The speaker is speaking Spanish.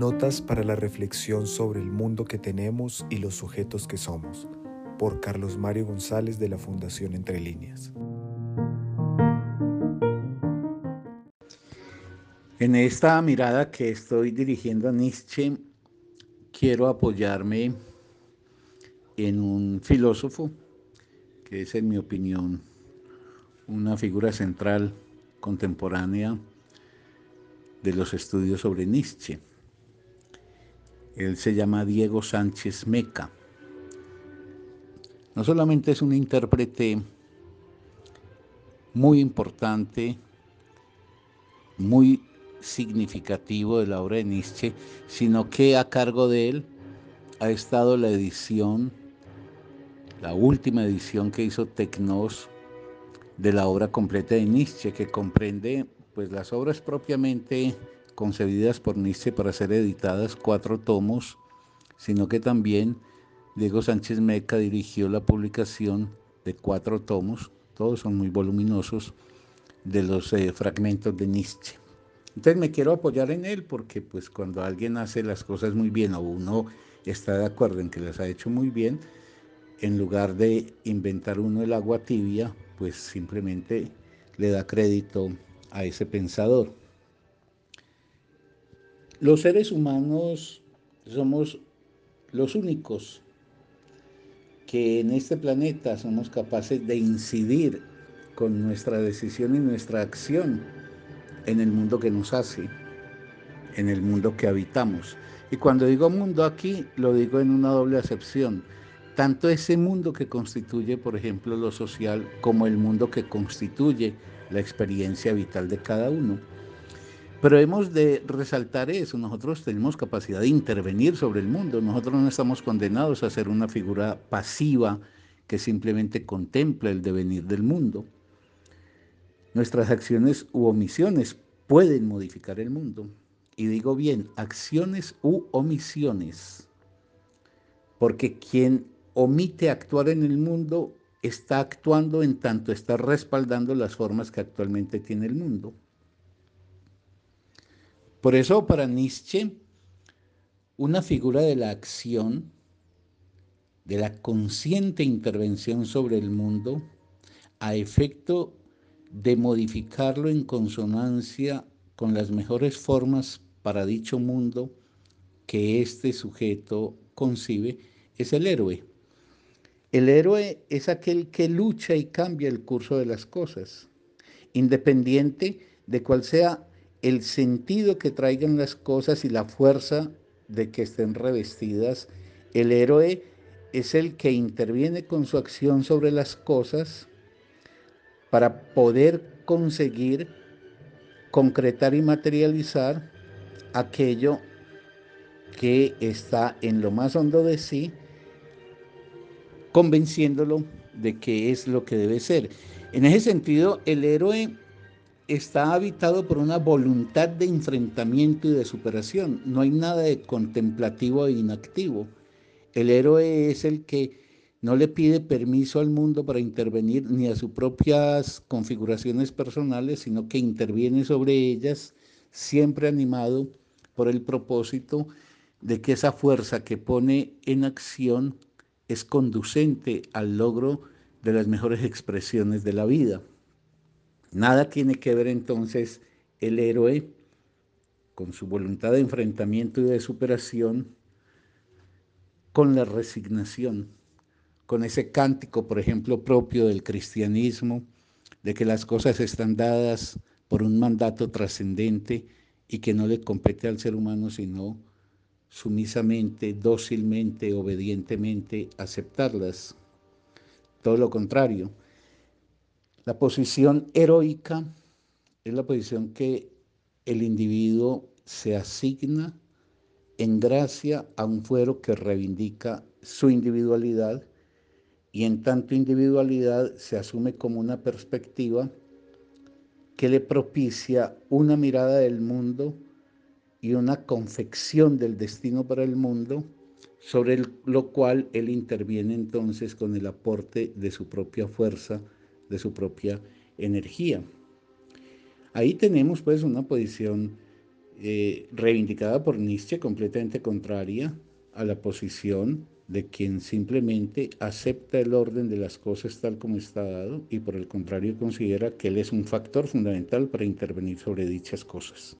Notas para la reflexión sobre el mundo que tenemos y los sujetos que somos, por Carlos Mario González de la Fundación Entre Líneas. En esta mirada que estoy dirigiendo a Nietzsche, quiero apoyarme en un filósofo que es, en mi opinión, una figura central contemporánea de los estudios sobre Nietzsche. Él se llama Diego Sánchez Meca. No solamente es un intérprete muy importante, muy significativo de la obra de Nietzsche, sino que a cargo de él ha estado la edición, la última edición que hizo Tecnos de la obra completa de Nietzsche, que comprende pues las obras propiamente concebidas por Nietzsche para ser editadas, cuatro tomos, sino que también Diego Sánchez Meca dirigió la publicación de cuatro tomos, todos son muy voluminosos, de los eh, fragmentos de Nietzsche. Entonces me quiero apoyar en él porque pues cuando alguien hace las cosas muy bien o uno está de acuerdo en que las ha hecho muy bien, en lugar de inventar uno el agua tibia, pues simplemente le da crédito a ese pensador. Los seres humanos somos los únicos que en este planeta somos capaces de incidir con nuestra decisión y nuestra acción en el mundo que nos hace, en el mundo que habitamos. Y cuando digo mundo aquí, lo digo en una doble acepción. Tanto ese mundo que constituye, por ejemplo, lo social, como el mundo que constituye la experiencia vital de cada uno. Pero hemos de resaltar eso, nosotros tenemos capacidad de intervenir sobre el mundo, nosotros no estamos condenados a ser una figura pasiva que simplemente contempla el devenir del mundo. Nuestras acciones u omisiones pueden modificar el mundo. Y digo bien, acciones u omisiones. Porque quien omite actuar en el mundo está actuando en tanto está respaldando las formas que actualmente tiene el mundo. Por eso para Nietzsche, una figura de la acción, de la consciente intervención sobre el mundo, a efecto de modificarlo en consonancia con las mejores formas para dicho mundo que este sujeto concibe, es el héroe. El héroe es aquel que lucha y cambia el curso de las cosas, independiente de cuál sea el sentido que traigan las cosas y la fuerza de que estén revestidas. El héroe es el que interviene con su acción sobre las cosas para poder conseguir concretar y materializar aquello que está en lo más hondo de sí convenciéndolo de que es lo que debe ser. En ese sentido, el héroe está habitado por una voluntad de enfrentamiento y de superación. No hay nada de contemplativo e inactivo. El héroe es el que no le pide permiso al mundo para intervenir ni a sus propias configuraciones personales, sino que interviene sobre ellas, siempre animado por el propósito de que esa fuerza que pone en acción es conducente al logro de las mejores expresiones de la vida. Nada tiene que ver entonces el héroe con su voluntad de enfrentamiento y de superación con la resignación, con ese cántico, por ejemplo, propio del cristianismo, de que las cosas están dadas por un mandato trascendente y que no le compete al ser humano sino sumisamente, dócilmente, obedientemente aceptarlas. Todo lo contrario. La posición heroica es la posición que el individuo se asigna en gracia a un fuero que reivindica su individualidad y en tanto individualidad se asume como una perspectiva que le propicia una mirada del mundo y una confección del destino para el mundo, sobre lo cual él interviene entonces con el aporte de su propia fuerza, de su propia energía. Ahí tenemos pues una posición eh, reivindicada por Nietzsche, completamente contraria a la posición de quien simplemente acepta el orden de las cosas tal como está dado y por el contrario considera que él es un factor fundamental para intervenir sobre dichas cosas.